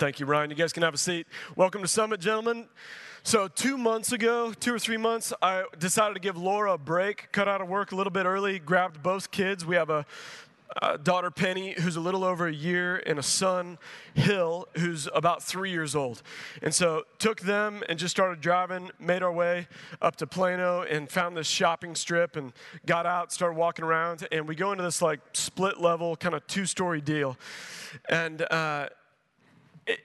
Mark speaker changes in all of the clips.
Speaker 1: Thank you, Ryan. You guys can have a seat. Welcome to Summit, gentlemen. So, two months ago, two or three months, I decided to give Laura a break, cut out of work a little bit early, grabbed both kids. We have a, daughter, Penny, who's a little over a year, and a son, Hill, who's about three years old. And so, took them and just started driving, made our way up to Plano, and found this shopping strip and got out, started walking around. And we go into this like split level, kind of two story deal. And, uh,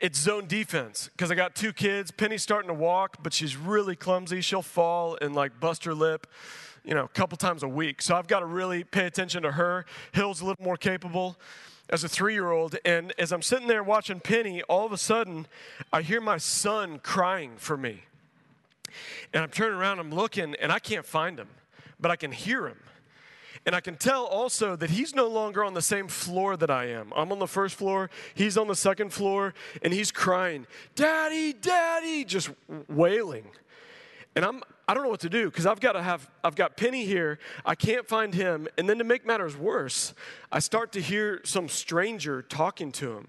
Speaker 1: it's zone defense because I got two kids. Penny's starting to walk, but she's really clumsy. She'll fall and like bust her lip, you know, a couple times a week. So I've got to really pay attention to her. Hill's a little more capable as a three year old. And as I'm sitting there watching Penny, all of a sudden I hear my son crying for me. And I'm turning around, I'm looking, and I can't find him, but I can hear him. And I can tell also that he's no longer on the same floor that I am. I'm on the first floor, he's on the second floor, and he's crying, Daddy, Daddy, just wailing. And I'm, I don't know what to do because I've got to have, I've got Penny here. I can't find him. And then to make matters worse, I start to hear some stranger talking to him,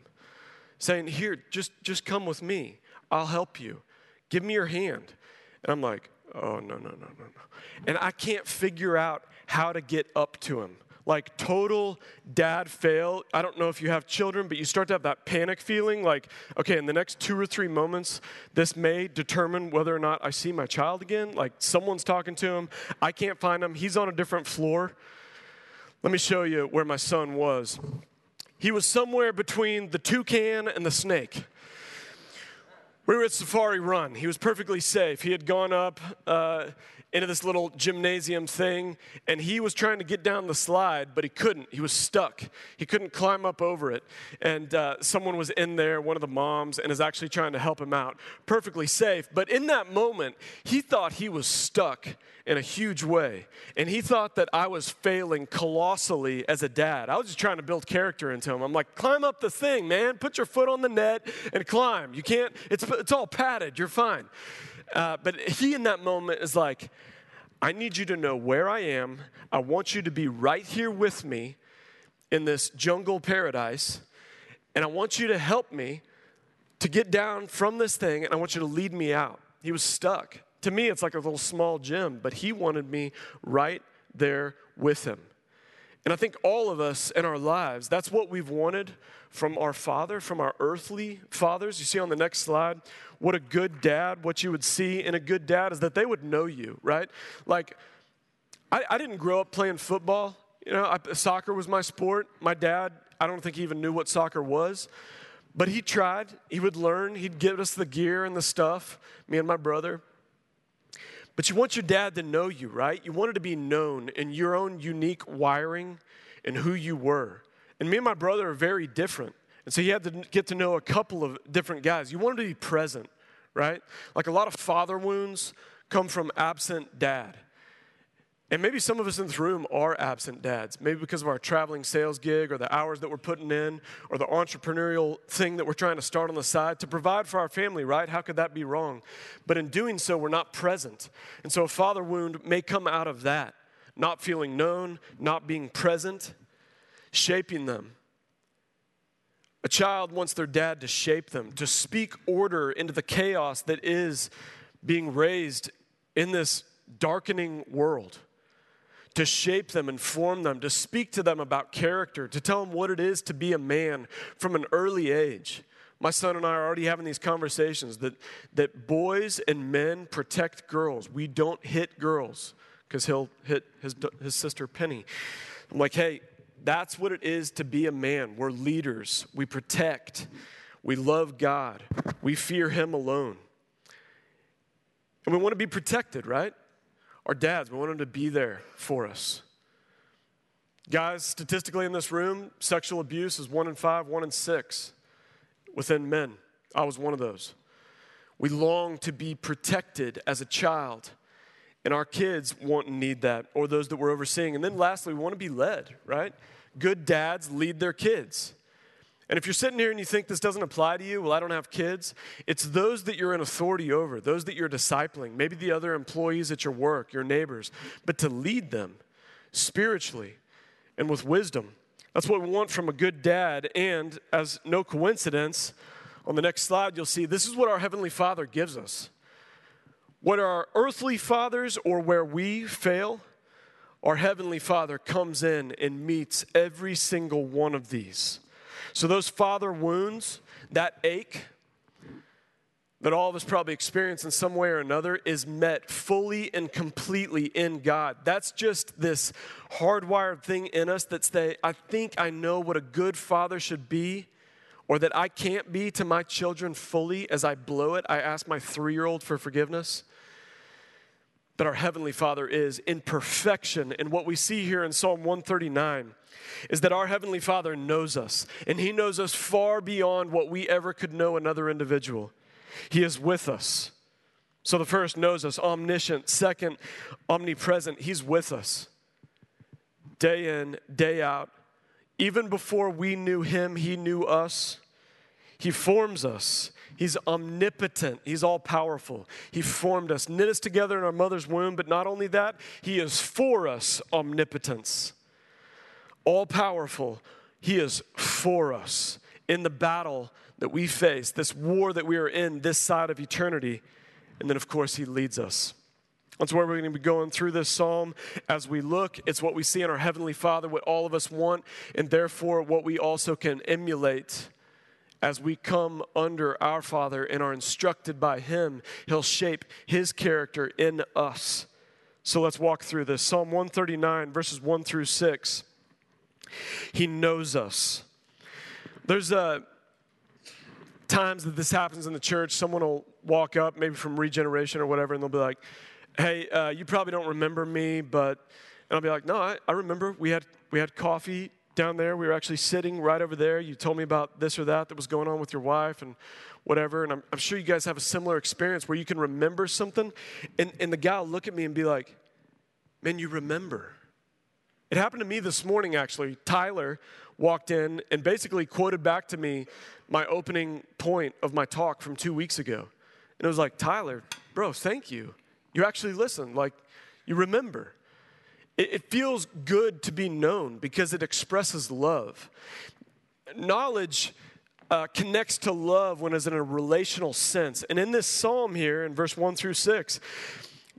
Speaker 1: saying, Here, just, just come with me. I'll help you. Give me your hand. And I'm like, Oh, no, no, no, no, no. And I can't figure out how to get up to him. Like total dad fail. I don't know if you have children, but you start to have that panic feeling like, okay, in the next two or three moments, this may determine whether or not I see my child again. Like someone's talking to him. I can't find him. He's on a different floor. Let me show you where my son was. He was somewhere between the toucan and the snake. We were at Safari Run. He was perfectly safe. He had gone up. Uh, into this little gymnasium thing, and he was trying to get down the slide, but he couldn't. He was stuck. He couldn't climb up over it. And uh, someone was in there, one of the moms, and is actually trying to help him out. Perfectly safe. But in that moment, he thought he was stuck in a huge way. And he thought that I was failing colossally as a dad. I was just trying to build character into him. I'm like, climb up the thing, man. Put your foot on the net and climb. You can't, it's, it's all padded. You're fine. Uh, but he in that moment is like, I need you to know where I am. I want you to be right here with me in this jungle paradise. And I want you to help me to get down from this thing, and I want you to lead me out. He was stuck. To me, it's like a little small gym, but he wanted me right there with him. And I think all of us in our lives, that's what we've wanted from our father, from our earthly fathers. You see on the next slide, what a good dad, what you would see in a good dad is that they would know you, right? Like, I, I didn't grow up playing football. You know, I, soccer was my sport. My dad, I don't think he even knew what soccer was. But he tried. He would learn. He'd give us the gear and the stuff, me and my brother. But you want your dad to know you, right? You wanted to be known in your own unique wiring and who you were. And me and my brother are very different. And so you had to get to know a couple of different guys. You wanted to be present, right? Like a lot of father wounds come from absent dad. And maybe some of us in this room are absent dads, maybe because of our traveling sales gig or the hours that we're putting in or the entrepreneurial thing that we're trying to start on the side to provide for our family, right? How could that be wrong? But in doing so, we're not present. And so a father wound may come out of that, not feeling known, not being present, shaping them. A child wants their dad to shape them, to speak order into the chaos that is being raised in this darkening world, to shape them and form them, to speak to them about character, to tell them what it is to be a man from an early age. My son and I are already having these conversations that, that boys and men protect girls. We don't hit girls because he'll hit his, his sister Penny. I'm like, hey, that's what it is to be a man. We're leaders, we protect, we love God, we fear Him alone. And we want to be protected, right? Our dads, we want them to be there for us. Guys, statistically in this room, sexual abuse is one in five, one in six within men. I was one of those. We long to be protected as a child. And our kids want and need that, or those that we're overseeing. And then lastly, we want to be led, right? Good dads lead their kids. And if you're sitting here and you think this doesn't apply to you, well, I don't have kids, it's those that you're in authority over, those that you're discipling, maybe the other employees at your work, your neighbors, but to lead them spiritually and with wisdom. That's what we want from a good dad. And as no coincidence, On the next slide, you'll see this is what our Heavenly Father gives us. What our earthly fathers or where we fail, our Heavenly Father comes in and meets every single one of these. So, those father wounds, that ache that all of us probably experience in some way or another, is met fully and completely in God. That's just this hardwired thing in us that I think I know what a good father should be or that I can't be to my children fully as I blow it. I ask my three year old for forgiveness. But our Heavenly Father is in perfection. And what we see here in Psalm 139 is that our Heavenly Father knows us, and He knows us far beyond what we ever could know another individual. He is with us. So the first knows us, omniscient. Second, omnipresent. He's with us day in, day out. Even before we knew Him, He knew us. He forms us. He's omnipotent. He's all powerful. He formed us, knit us together in our mother's womb, but not only that, He is for us omnipotence. All powerful. He is for us in the battle that we face, this war that we are in this side of eternity. And then, of course, He leads us. That's where we're going to be going through this psalm as we look. It's what we see in our Heavenly Father, what all of us want, and therefore what we also can emulate as we come under our Father and are instructed by Him, He'll shape His character in us. So let's walk through this. Psalm 139, verses 1 through 6. He knows us. There's a times that this happens in the church. Someone will walk up, maybe from regeneration or whatever, and they'll be like, "Hey, uh, you probably don't remember me, but," and I'll be like, "No, I, I remember. We had we had coffee down there. We were actually sitting right over there. You told me about this or that that was going on with your wife and whatever. And I'm, I'm sure you guys have a similar experience where you can remember something. And, and the guy will look at me and be like, Man, you remember. It happened to me this morning, actually. Tyler walked in and basically quoted back to me my opening point of my talk from two weeks ago. And it was like, Tyler, bro, thank you. You actually listened. Like, you remember. It, feels good to be known because it expresses love. Knowledge uh, connects to love when it's in a relational sense. And in this psalm here, in verse 1 through 6,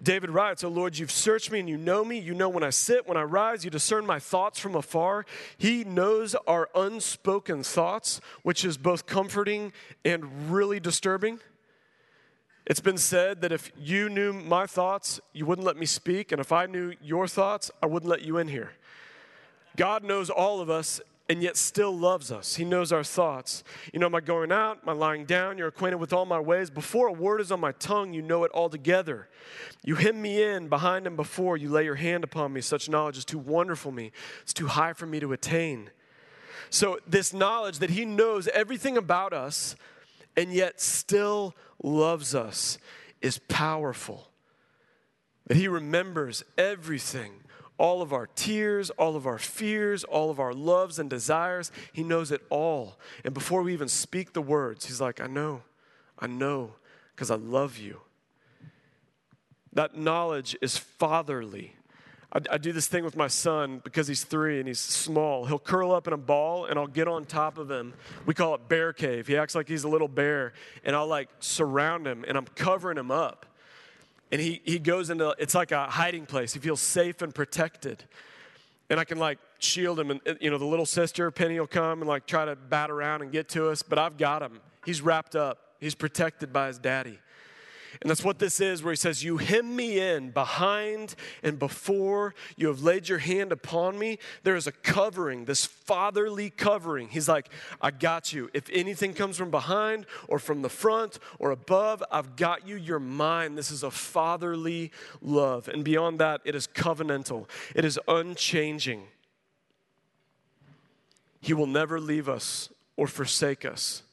Speaker 1: David writes, Oh Lord, you've searched me and you know me. You know when I sit, when I rise. You discern my thoughts from afar. He knows our unspoken thoughts, which is both comforting and really disturbing. It's been said that if you knew my thoughts, you wouldn't let me speak. And if I knew your thoughts, I wouldn't let you in here. God knows all of us and yet still loves us. He knows our thoughts. You know my going out, my lying down. You're acquainted with all my ways. Before a word is on my tongue, you know it altogether. You hem me in behind and before. You lay your hand upon me. Such knowledge is too wonderful me. It's too high for me to attain. So, this knowledge that He knows everything about us and yet still loves us is powerful. That He remembers everything all of our tears, all of our fears, all of our loves and desires. He knows it all. And before we even speak the words, He's like, I know, I know, because I love you. That knowledge is fatherly. I, I, do this thing with my son because he's three and he's small. He'll curl up in a ball and I'll get on top of him. We call it bear cave. He acts like he's a little bear and I'll like surround him and I'm covering him up and he, he goes into it's like a hiding place he feels safe and protected and i can like shield him and uh, you know the little sister penny will come and like try to bat around and get to us but i've got him he's wrapped up he's protected by his daddy and that's what this is, where he says, You hem me in behind and before. You have laid your hand upon me. There is a covering, this fatherly covering. He's like, I got you. If anything comes from behind or from the front or above, I've got you. You're mine. This is a fatherly love. And beyond that, it is covenantal, it is unchanging. He will never leave us or forsake us.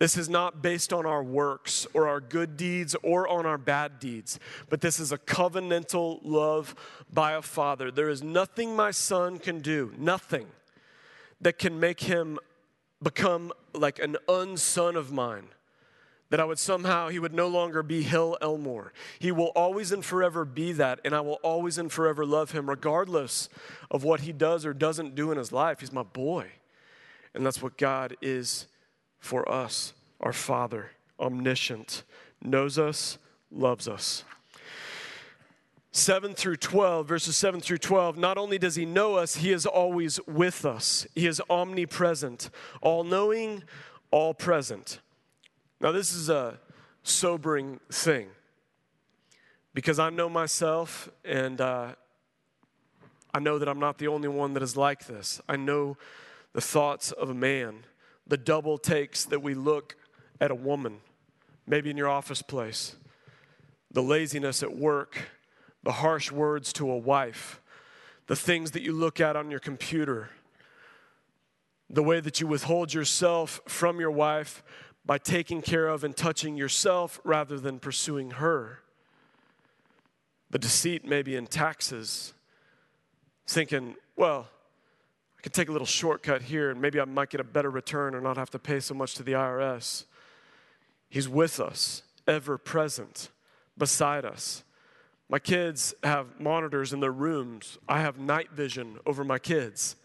Speaker 1: This is not based on our works or our good deeds or on our bad deeds, but this is a covenantal love by a father. There is nothing my son can do, nothing that can make him become like an unson of mine. That I would somehow, he would no longer be Hill Elmore. He will always and forever be that, and I will always and forever love him, regardless of what he does or doesn't do in his life. He's my boy. And that's what God is for us. our Father, omniscient, knows us, loves us. 7 through 12, verses 7 through 12, not only does he know us, he is always with us. He is omnipresent, all knowing, all present. Now, this is a sobering thing because I know myself and uh, I know that I'm not the only one that is like this. I know the thoughts of a man, the double takes that we look at a woman, maybe in your office place, the laziness at work, the harsh words to a wife, the things that you look at on your computer, the way that you withhold yourself from your wife by taking care of and touching yourself rather than pursuing her. The deceit maybe in taxes, thinking, well, I could take a little shortcut here and maybe I might get a better return or not have to pay so much to the IRS. He's with us, ever present, beside us. My kids have monitors in their rooms. I have night vision over my kids.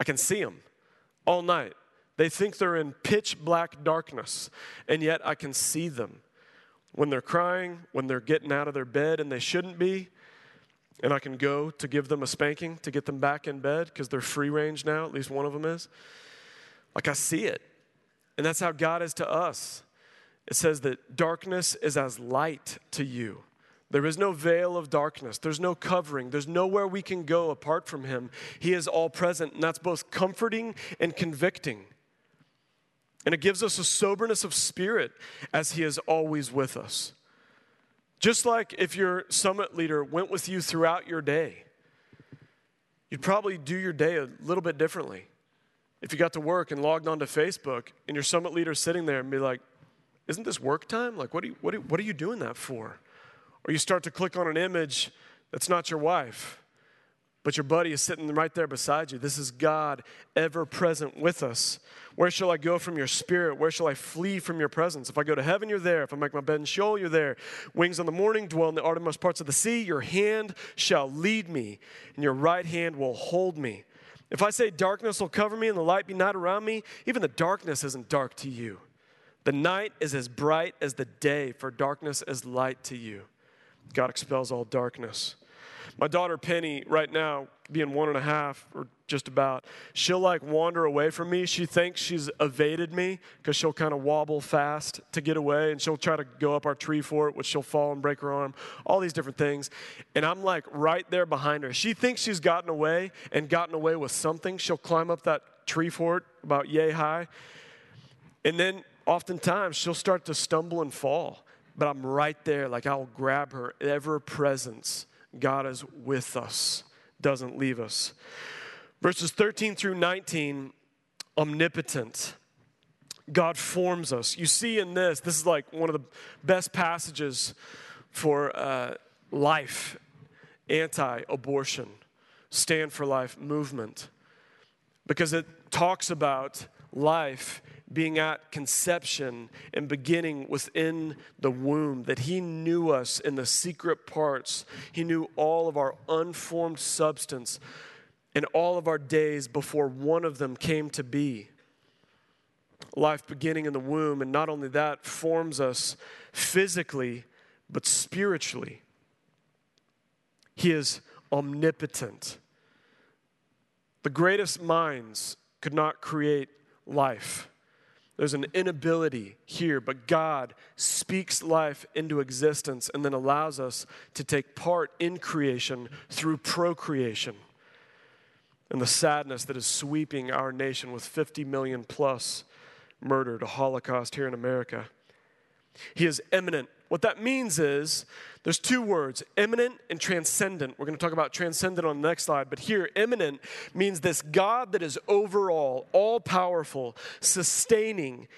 Speaker 1: I can see them all night. They think they're in pitch black darkness, and yet I can see them. When they're crying, when they're getting out of their bed and they shouldn't be, and I can go to give them a spanking to get them back in bed because they're free range now, at least one of them is. Like I see it. And that's how God is to us. It says that darkness is as light to you. There is no veil of darkness. There's no covering. There's nowhere we can go apart from Him. He is all present, and that's both comforting and convicting. And it gives us a soberness of spirit as He is always with us. Just like if your summit leader went with you throughout your day, you'd probably do your day a little bit differently. If you got to work and logged onto Facebook and your summit leader sitting there and be like, Isn't this work time? Like, what are you, what are, what are you doing that for? Or you start to click on an image that's not your wife, but your buddy is sitting right there beside you. This is God ever present with us. Where shall I go from your spirit? Where shall I flee from your presence? If I go to heaven, you're there. If I make my bed in Sheol, you're there. Wings on the morning, dwell in the uttermost parts of the sea. Your hand shall lead me, and your right hand will hold me. If I say darkness will cover me and the light be not around me, even the darkness isn't dark to you. The night is as bright as the day, for darkness is light to you. God expels all darkness. My daughter Penny, right now, being one and a half or just about, she'll like wander away from me. She thinks she's evaded me because she'll kind of wobble fast to get away and she'll try to go up our tree fort, which she'll fall and break her arm, all these different things. And I'm like right there behind her. She thinks she's gotten away and gotten away with something. She'll climb up that tree fort about yay high. And then oftentimes she'll start to stumble and fall. But I'm right there, like I'll grab her, ever presence God is with us, doesn't leave us. Verses 13 through 19, omnipotent. God forms us. You see in this, this is like one of the best passages for uh, life, anti abortion, stand for life movement, because it talks about life being at conception and beginning within the womb, that He knew us in the secret parts. He knew all of our unformed substance and all of our days before one of them came to be. Life beginning in the womb, and not only that, forms us physically, but spiritually. He is omnipotent. The greatest minds could not create life. There's an inability here, but God speaks life into existence and then allows us to take part in creation through procreation. And the sadness that is sweeping our nation with 50 million plus murdered, a Holocaust here in America. He is immanent what that means is there's two words, immanent and transcendent. We're going to talk about transcendent on the next slide, but here, immanent means this God that is overall, all powerful, sustaining,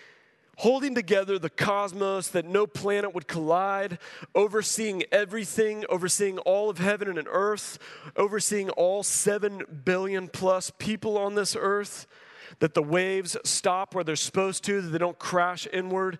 Speaker 1: holding together the cosmos that no planet would collide, overseeing everything, overseeing all of heaven and earth, overseeing all 7 billion plus people on this earth that the waves stop where they're supposed to, that they don't crash inward.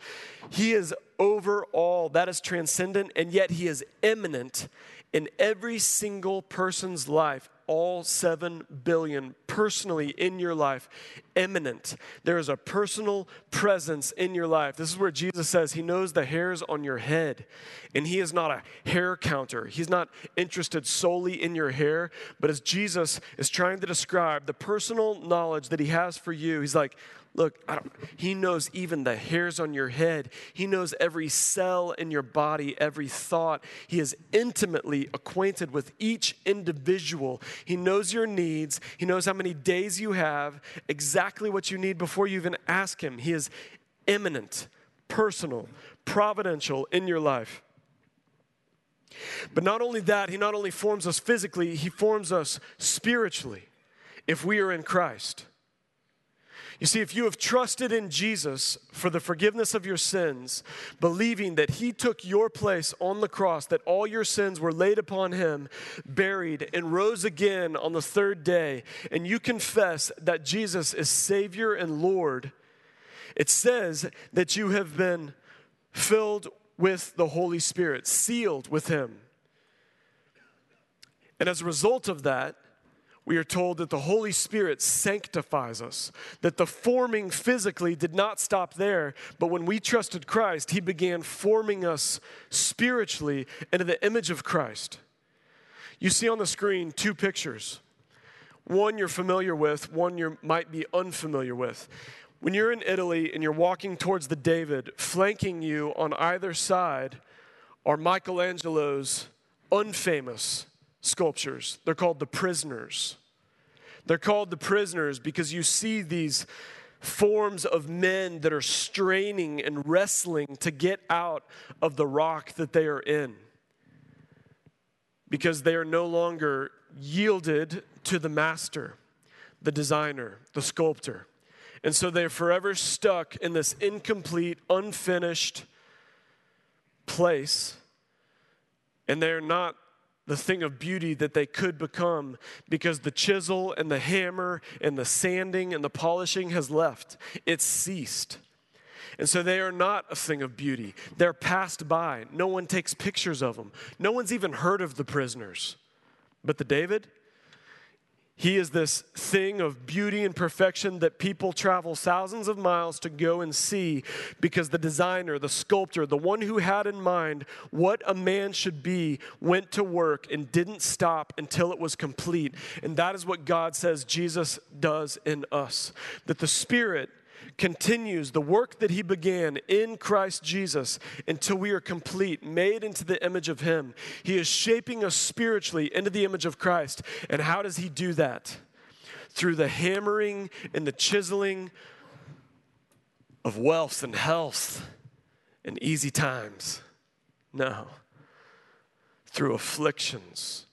Speaker 1: He is over all. That is transcendent, and yet He is immanent in every single person's life, all 7 billion personally in your life, immanent. There is a personal presence in your life. This is where Jesus says he knows the hairs on your head. And he is not a hair counter. He's not interested solely in your hair. But as Jesus is trying to describe the personal knowledge that he has for you, he's like, Look, he knows even the hairs on your head. He knows every cell in your body, every thought. He is intimately acquainted with each individual. He knows your needs. He knows how many days you have, exactly what you need before you even ask Him. He is immanent, personal, providential in your life. But not only that, He not only forms us physically, He forms us spiritually if we are in Christ. You see, if you have trusted in Jesus for the forgiveness of your sins, believing that He took your place on the cross, that all your sins were laid upon Him, buried, and rose again on the third day, and you confess that Jesus is Savior and Lord, it says that you have been filled with the Holy Spirit, sealed with Him. And as a result of that, we are told that the Holy Spirit sanctifies us, that the forming physically did not stop there, but when we trusted Christ, He began forming us spiritually into the image of Christ. You see on the screen two pictures. One you're familiar with, one you might be unfamiliar with. When you're in Italy and you're walking towards the David, flanking you on either side are Michelangelo's unfamous sculptures. They're called the prisoners. They're called the prisoners because you see these forms of men that are straining and wrestling to get out of the rock that they are in because they are no longer yielded to the master, the designer, the sculptor. And so they're forever stuck in this incomplete, unfinished place. And they're not the thing of beauty that they could become because the chisel and the hammer and the sanding and the polishing has left. It's ceased. And so they are not a thing of beauty. They're passed by. No one takes pictures of them. No one's even heard of the prisoners. But the David, he is this thing of beauty and perfection that people travel thousands of miles to go and see because the designer, the sculptor, the one who had in mind what a man should be, went to work and didn't stop until it was complete. And that is what God says Jesus does in us. That the Spirit continues the work that he began in Christ Jesus until we are complete, made into the image of him. He is shaping us spiritually into the image of Christ. And how does he do that? Through the hammering and the chiseling of wealth and health and easy times. No. Through afflictions,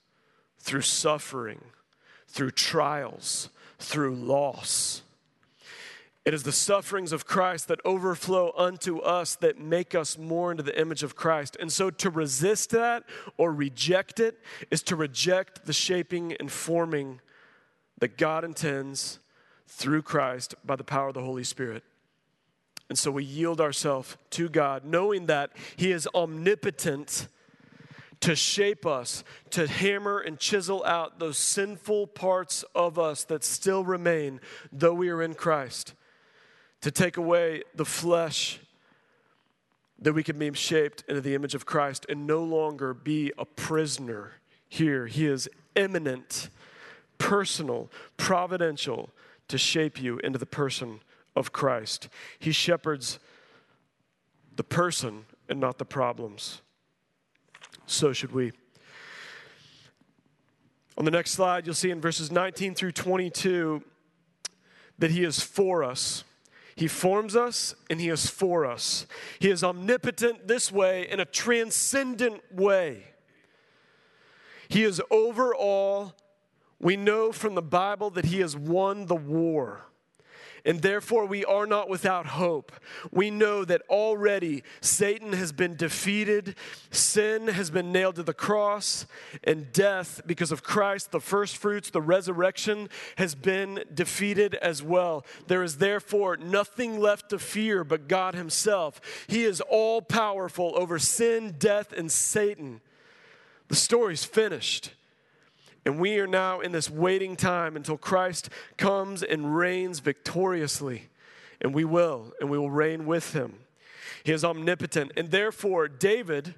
Speaker 1: through suffering, through trials, through loss it is the sufferings of Christ that overflow unto us that make us more into the image of Christ. And so to resist that or reject it is to reject the shaping and forming that God intends through Christ by the power of the Holy Spirit. And so we yield ourselves to God, knowing that He is omnipotent to shape us, to hammer and chisel out those sinful parts of us that still remain, though we are in Christ to take away the flesh that we can be shaped into the image of Christ and no longer be a prisoner here. He is immanent, personal, providential to shape you into the person of Christ. He shepherds the person and not the problems. So should we. On the next slide, you'll see in verses 19 through 22 that He is for us. He forms us and He is for us. He is omnipotent this way in a transcendent way. He is over all. We know from the Bible that He has won the war and therefore we are not without hope. We know that already Satan has been defeated, sin has been nailed to the cross, and death, because of Christ, the first fruits, the resurrection, has been defeated as well. There is therefore nothing left to fear but God Himself. He is all powerful over sin, death, and Satan. The story's finished. And we are now in this waiting time until Christ comes and reigns victoriously. And we will, and we will reign with him. He is omnipotent. And therefore, David,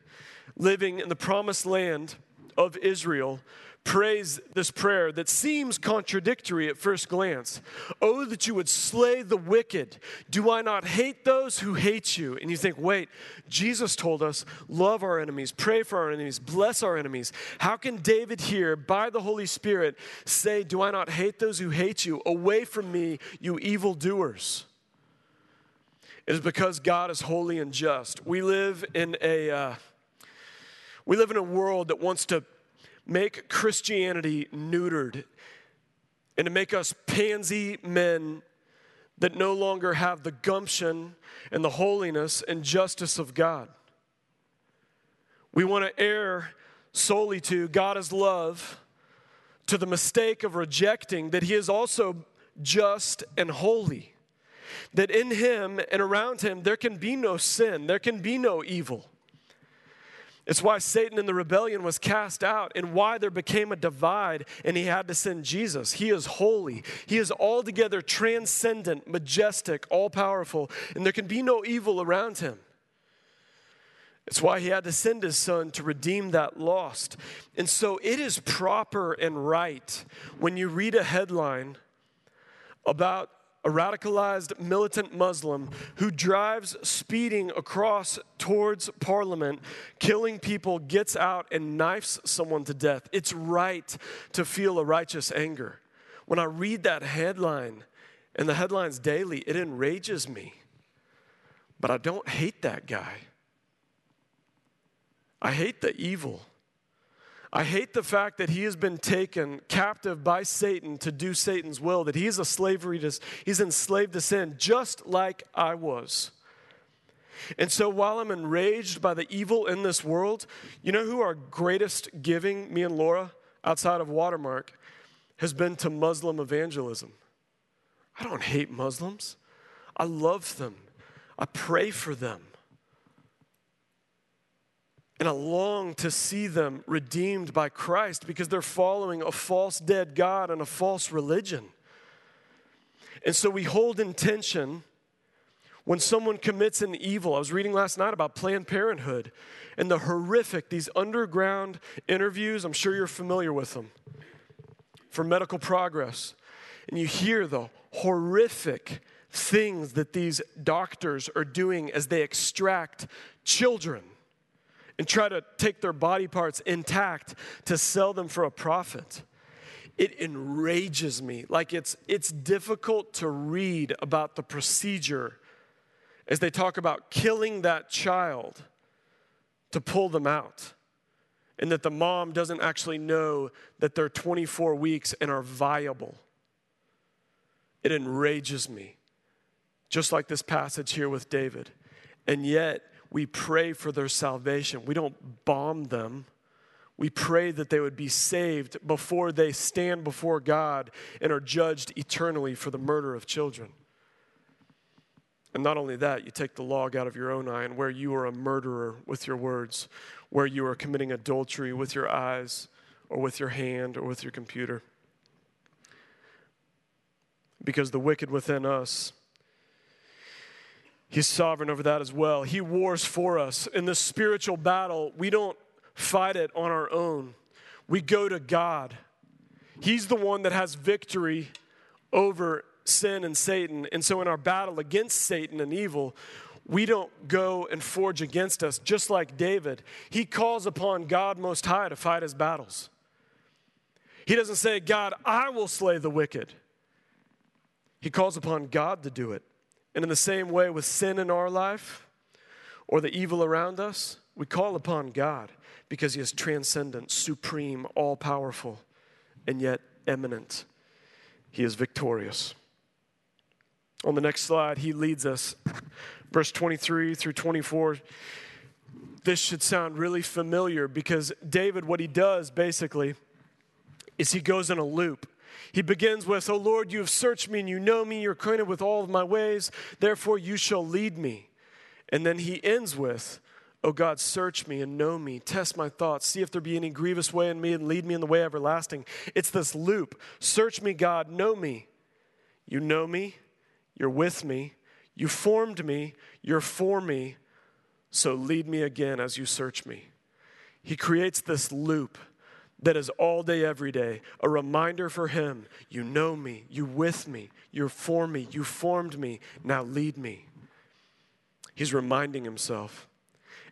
Speaker 1: living in the promised land of Israel, prays this prayer that seems contradictory at first glance. Oh, that you would slay the wicked. Do I not hate those who hate you? And you think, wait, Jesus told us, love our enemies, pray for our enemies, bless our enemies. How can David here, by the Holy Spirit, say, Do I not hate those who hate you? Away from me, you evildoers. It is because God is holy and just. We live in a. Uh, we live in a world that wants to make Christianity neutered and to make us pansy men that no longer have the gumption and the holiness and justice of God. We want to err solely to God is love, to the mistake of rejecting that He is also just and holy. That in Him and around Him there can be no sin, there can be no evil. It's why Satan in the rebellion was cast out and why there became a divide and he had to send Jesus. He is holy, he is altogether transcendent, majestic, all powerful, and there can be no evil around him. It's why he had to send his son to redeem that lost. And so it is proper and right when you read a headline about a radicalized militant Muslim who drives speeding across towards Parliament, killing people, gets out and knifes someone to death. It's right to feel a righteous anger. When I read that headline, and the headlines daily, it enrages me. But I don't hate that guy. I hate the evil. I hate the fact that he has been taken captive by Satan to do Satan's will, that he's a slavery to, he's enslaved to sin, just like I was. And so while I'm enraged by the evil in this world, you know who our greatest giving, me and Laura, outside of Watermark, has been to Muslim evangelism. I don't hate Muslims. I love them. I pray for them. And I long to see them redeemed by Christ because they're following a false dead God and a false religion. And so we hold in tension when someone commits an evil. I was reading last night about Planned Parenthood and the horrific, these underground interviews. I'm sure you're familiar with them for medical progress. And you hear the horrific things that these doctors are doing as they extract children and try to take their body parts intact to sell them for a profit. It enrages me. Like it's, it's difficult to read about the procedure as they talk about killing that child to pull them out. And that the mom doesn't actually know that they're 24 weeks and are viable. It enrages me. Just like this passage here with David. And yet, we pray for their salvation. We don't bomb them. We pray that they would be saved before they stand before God and are judged eternally for the murder of children. And not only that, you take the log out of your own eye, and where you are a murderer with your words, where you are committing adultery with your eyes, or with your hand, or with your computer. Because the wicked within us He's sovereign over that as well. He wars for us. In this spiritual battle, we don't fight it on our own, we go to God. He's the one that has victory over sin and Satan. And so, in our battle against Satan and evil, we don't go and forge against us, just like David. He calls upon God Most High to fight his battles. He doesn't say, God, I will slay the wicked. He calls upon God to do it. And in the same way, with sin in our life or the evil around us, we call upon God because He is transcendent, supreme, all powerful, and yet immanent. He is victorious. On the next slide, He leads us, verse 23 through 24. This should sound really familiar because David, what he does basically is he goes in a loop. He begins with, O Lord, you have searched me and you know me, you're acquainted with all of my ways, therefore you shall lead me. And then he ends with, O God, search me and know me, test my thoughts, see if there be any grievous way in me, and lead me in the way everlasting. It's this loop. Search me, God, know me. You know me, you're with me, you formed me, you're for me, so lead me again as you search me. He creates this loop that is all day, every day, a reminder for him you know me, you with me, you're for me, you formed me, now lead me. He's reminding himself.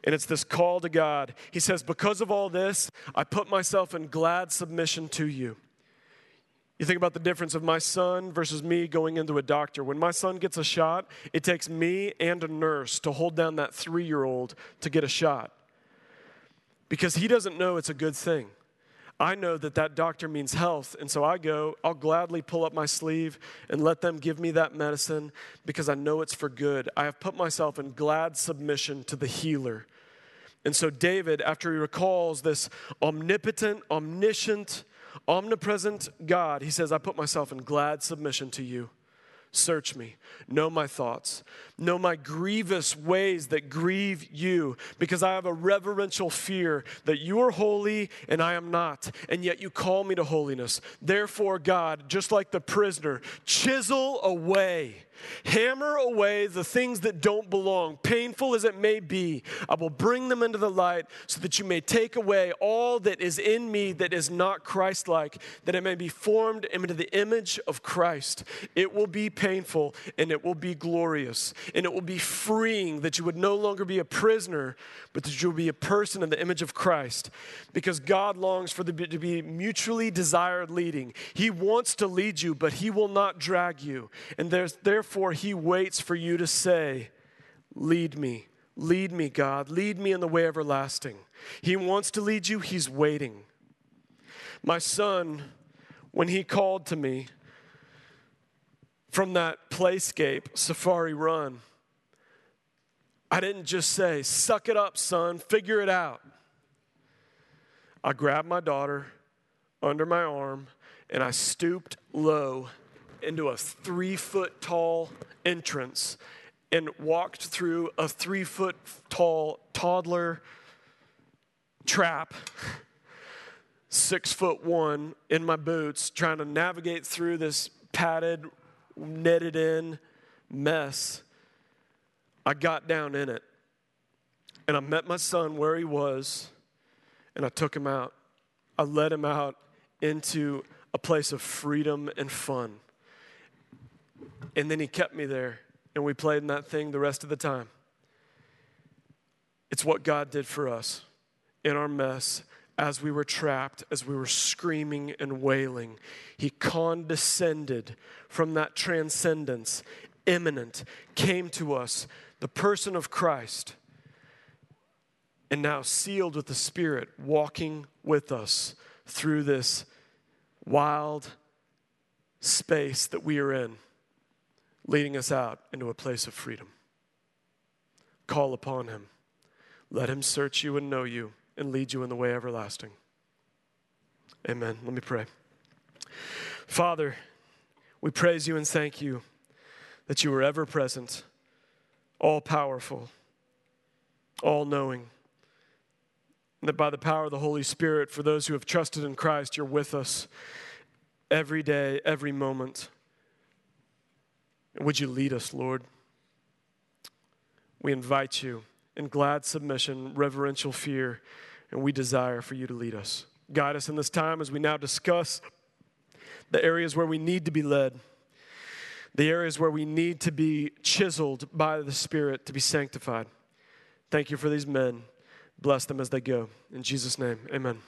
Speaker 1: And it's this call to God. He says, Because of all this, I put myself in glad submission to you. You think about the difference of my son versus me going into a doctor. When my son gets a shot, it takes me and a nurse to hold down that three year old to get a shot because he doesn't know it's a good thing. I know that that doctor means health. And so I go, I'll gladly pull up my sleeve and let them give me that medicine because I know it's for good. I have put myself in glad submission to the healer. And so David, after he recalls this omnipotent, omniscient, omnipresent God, he says, I put myself in glad submission to you. Search me, know my thoughts, know my grievous ways that grieve you, because I have a reverential fear that you are holy and I am not, and yet you call me to holiness. Therefore, God, just like the prisoner, chisel away Hammer away the things that don't belong, painful as it may be. I will bring them into the light so that you may take away all that is in me that is not Christ like, that it may be formed into the image of Christ. It will be painful and it will be glorious and it will be freeing that you would no longer be a prisoner, but that you will be a person in the image of Christ because God longs for the to be mutually desired leading. He wants to lead you, but He will not drag you. And there's therefore Therefore, he waits for you to say, Lead me, lead me, God, lead me in the way everlasting. He wants to lead you, he's waiting. My son, when he called to me from that playscape, Safari Run, I didn't just say, Suck it up, son, figure it out. I grabbed my daughter under my arm and I stooped low into a three foot tall entrance and walked through a three foot tall toddler trap, six foot one in my boots, trying to navigate through this padded, netted in mess. I got down in it and I met my son where he was and I took him out. I led him out into a place of freedom and fun. And then he kept me there, and we played in that thing the rest of the time. It's what God did for us in our mess as we were trapped, as we were screaming and wailing. He condescended from that transcendence, immanent, came to us, the person of Christ, and now sealed with the Spirit, walking with us through this wild space that we are in leading us out into a place of freedom. Call upon him. Let him search you and know you and lead you in the way everlasting. Amen. Let me pray. Father, we praise you and thank you that you are ever present, all powerful, all knowing. That by the power of the Holy Spirit, for those who have trusted in Christ, you're with us every day, every moment. And would you lead us, Lord? We invite you in glad submission, reverential fear, and we desire for you to lead us. Guide us in this time as we now discuss the areas where we need to be led, the areas where we need to be chiseled by the Spirit to be sanctified. Thank you for these men. Bless them as they go. In Jesus' name, amen.